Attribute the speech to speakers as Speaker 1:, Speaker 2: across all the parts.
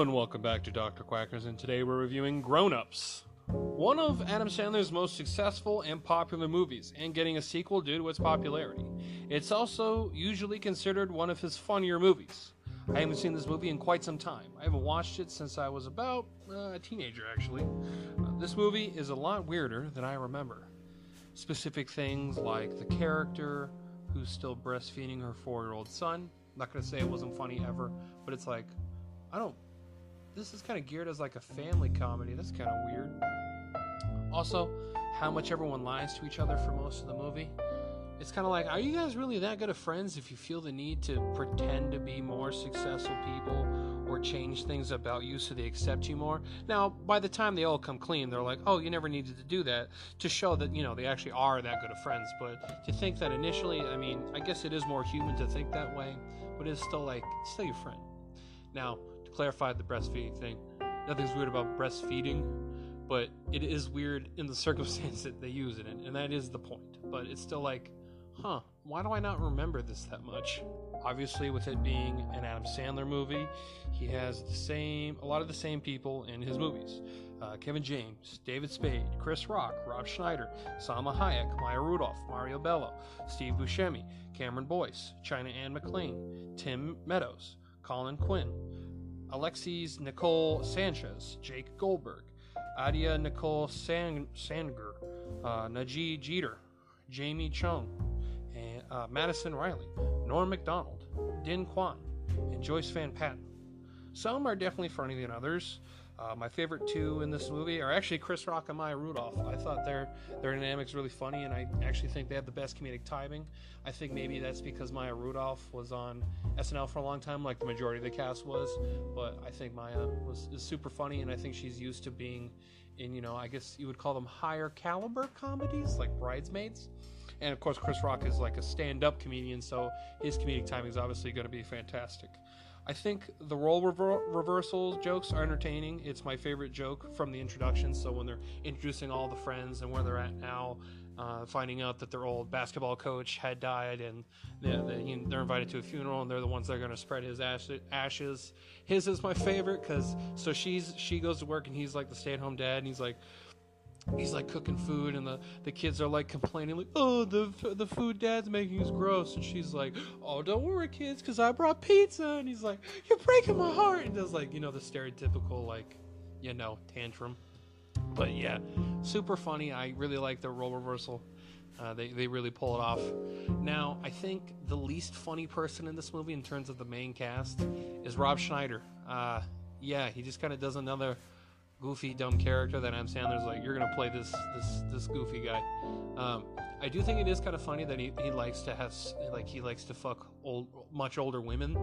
Speaker 1: And welcome back to Dr. Quackers, and today we're reviewing Grown Ups, one of Adam Sandler's most successful and popular movies, and getting a sequel due to its popularity. It's also usually considered one of his funnier movies. I haven't seen this movie in quite some time. I haven't watched it since I was about uh, a teenager, actually. Uh, this movie is a lot weirder than I remember. Specific things like the character who's still breastfeeding her four year old son. I'm not going to say it wasn't funny ever, but it's like, I don't. This is kind of geared as like a family comedy. That's kind of weird. Also, how much everyone lies to each other for most of the movie. It's kind of like, are you guys really that good of friends if you feel the need to pretend to be more successful people or change things about you so they accept you more? Now, by the time they all come clean, they're like, oh, you never needed to do that to show that, you know, they actually are that good of friends. But to think that initially, I mean, I guess it is more human to think that way, but it's still like, still your friend. Now, clarify the breastfeeding thing, nothing's weird about breastfeeding, but it is weird in the circumstance that they use it and that is the point. But it's still like, huh, why do I not remember this that much? Obviously, with it being an Adam Sandler movie, he has the same, a lot of the same people in his movies. Uh, Kevin James, David Spade, Chris Rock, Rob Schneider, Salma Hayek, Maya Rudolph, Maria Bello, Steve Buscemi, Cameron Boyce, China Anne McClain, Tim Meadows, Colin Quinn, Alexis Nicole Sanchez, Jake Goldberg, Adia Nicole Sang- Sanger, uh, Nadji Jeter, Jamie Chung, and uh, Madison Riley, Norm Macdonald, Din Kwan, and Joyce Van Patten. Some are definitely funnier than others. Uh, my favorite two in this movie are actually Chris Rock and Maya Rudolph. I thought their their dynamic's really funny, and I actually think they have the best comedic timing. I think maybe that's because Maya Rudolph was on SNL for a long time, like the majority of the cast was. But I think Maya was is super funny, and I think she's used to being in you know I guess you would call them higher caliber comedies like Bridesmaids. And of course, Chris Rock is like a stand-up comedian, so his comedic timing is obviously going to be fantastic. I think the role rever- reversal jokes are entertaining. It's my favorite joke from the introduction. So when they're introducing all the friends and where they're at now, uh, finding out that their old basketball coach had died, and they're, they're invited to a funeral, and they're the ones that are going to spread his ashes. His is my favorite because so she's she goes to work, and he's like the stay-at-home dad, and he's like, he's like cooking food and the, the kids are like complaining like oh the the food dad's making is gross. And she's like oh don't worry kids because i brought pizza. And he's like you're breaking my heart. And does like you know the stereotypical like you know tantrum. But yeah super funny. I really like the role reversal. Uh, they, they really pull it off. Now i think the least funny person in this movie in terms of the main cast is rob schneider. Uh, yeah he just kind of does another goofy, dumb character that Adam Sandler's like, you're gonna play this this this goofy guy. Um, I do think it is kind of funny that he, he likes to have like he likes to fuck old much older women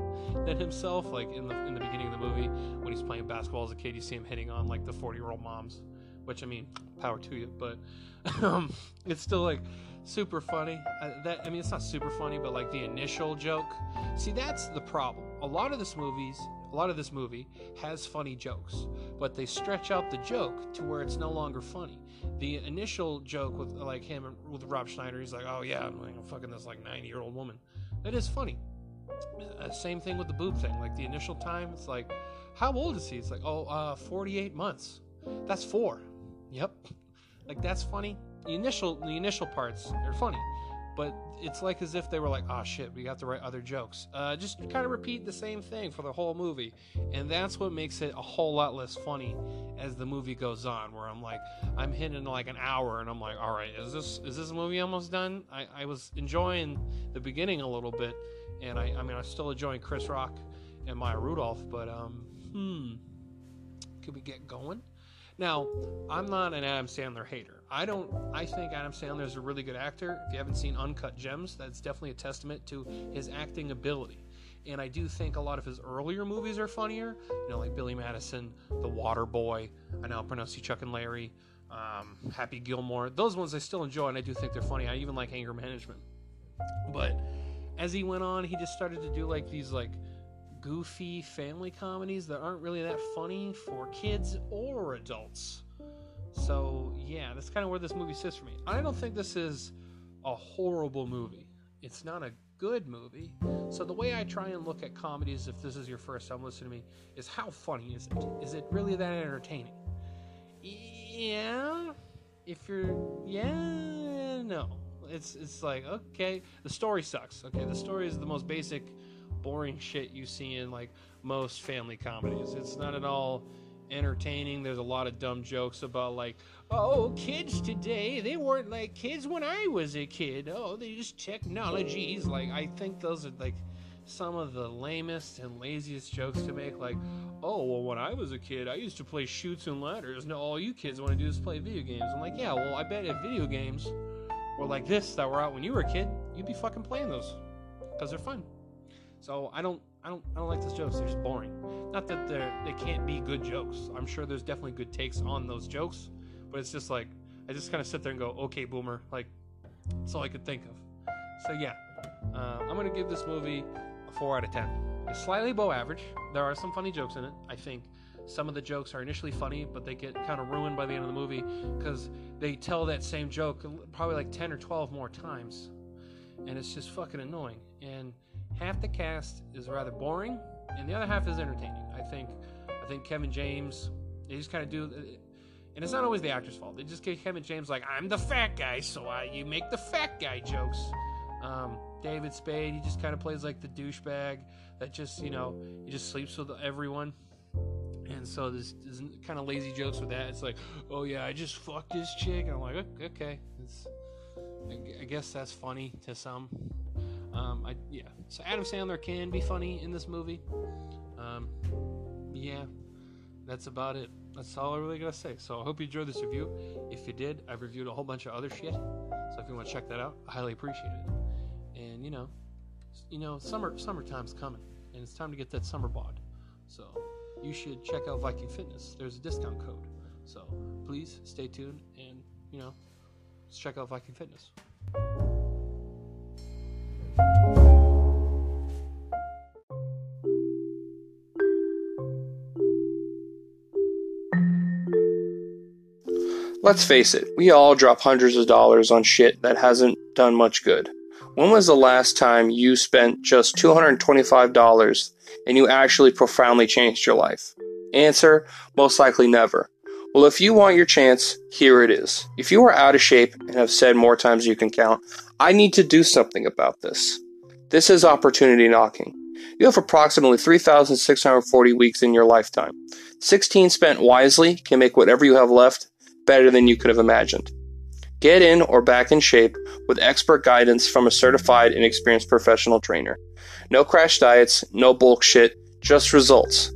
Speaker 1: than himself. Like in the in the beginning of the movie when he's playing basketball as a kid, you see him hitting on like the 40 year old moms. Which I mean, power to you, but um, it's still like super funny. Uh, that I mean, it's not super funny, but like the initial joke. See, that's the problem. A lot of this movies a lot of this movie has funny jokes, but they stretch out the joke to where it's no longer funny. The initial joke with like him with Rob Schneider, he's like, "Oh yeah, I'm, like, I'm fucking this like 90 year old woman." That is funny. Uh, same thing with the boob thing. Like the initial time, it's like, "How old is he?" It's like, "Oh, uh, 48 months." That's four. Yep. Like that's funny. The initial the initial parts are funny but it's like as if they were like, oh shit, we got to write other jokes. Uh, just kind of repeat the same thing for the whole movie. And that's what makes it a whole lot less funny as the movie goes on, where I'm like, I'm hitting like an hour and I'm like, all right, is this is this movie almost done? I, I was enjoying the beginning a little bit, and I, I mean, I was still enjoying Chris Rock and Maya Rudolph, but um, hmm, could we get going? Now, I'm not an Adam Sandler hater. I don't. I think Adam Sandler is a really good actor. If you haven't seen Uncut Gems, that's definitely a testament to his acting ability. And I do think a lot of his earlier movies are funnier. You know, like Billy Madison, The Water Boy. I now pronounce you Chuck and Larry, um, Happy Gilmore. Those ones I still enjoy, and I do think they're funny. I even like Anger Management. But as he went on, he just started to do like these like goofy family comedies that aren't really that funny for kids or adults. So, yeah, that's kind of where this movie sits for me. I don't think this is a horrible movie. It's not a good movie. So the way I try and look at comedies, if this is your first time listening to me, is how funny is it? Is it really that entertaining? Yeah. If you're, yeah, no. It's it's like okay, the story sucks. Okay, the story is the most basic, boring shit you see in like most family comedies. It's not at all entertaining. There's a lot of dumb jokes about like, oh, kids today they weren't like kids when I was a kid. Oh, they just technologies. Like I think those are like some of the lamest and laziest jokes to make. Like, oh, well, when I was a kid, I used to play Chutes and Ladders. Now all you kids want to do is play video games. I'm like, yeah, well, I bet if video games were like this that were out when you were a kid, you'd be fucking playing those because they're fun. So I don't I don't I don't like those jokes. They're just boring. Not that they're they can't be good jokes. I'm sure there's definitely good takes on those jokes, but it's just like I just kind of sit there and go, okay, boomer. Like that's all I could think of. So yeah, uh, I'm gonna give this movie a four out of ten. It's slightly below average. There are some funny jokes in it. I think some of the jokes are initially funny, but they get kind of ruined by the end of the movie because they tell that same joke probably like 10 or 12 more times. And it's just fucking annoying. And half the cast is rather boring, and the other half is entertaining. I think, I think Kevin James, they just kind of do, and it's not always the actor's fault. They just get Kevin James like, I'm the fat guy, so I, you make the fat guy jokes. Um, David Spade, he just kind of plays like the douchebag that just, you know, he just sleeps with everyone. And so there's, there's kind of lazy jokes with that. It's like, oh yeah, I just fucked this chick. And I'm like, okay, it's, I guess that's funny to some. Um, I yeah. So Adam Sandler can be funny in this movie. Um, yeah, that's about it. That's all I really gotta say. So I hope you enjoyed this review. If you did, I've reviewed a whole bunch of other shit. So if you want to check that out, I highly appreciate it. And you know, you know, summer summertime's coming, and it's time to get that summer bod. So you should check out Viking Fitness. There's a discount code. So please stay tuned and you know, let's check out Viking Fitness.
Speaker 2: Let's face it, we all drop hundreds of dollars on shit that hasn't done much good. When was the last time you spent just $225 and you actually profoundly changed your life? Answer, most likely never. Well, if you want your chance, here it is. If you are out of shape and have said more times you can count, I need to do something about this. This is opportunity knocking. You have approximately 3,640 weeks in your lifetime. 16 spent wisely can make whatever you have left better than you could have imagined. Get in or back in shape with expert guidance from a certified and experienced professional trainer. No crash diets, no bullshit, just results.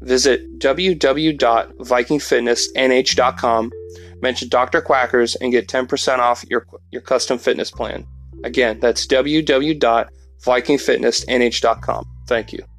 Speaker 2: Visit www.vikingfitnessnh.com, mention Dr. Quackers, and get 10% off your, your custom fitness plan. Again, that's www.vikingfitnessnh.com. Thank you.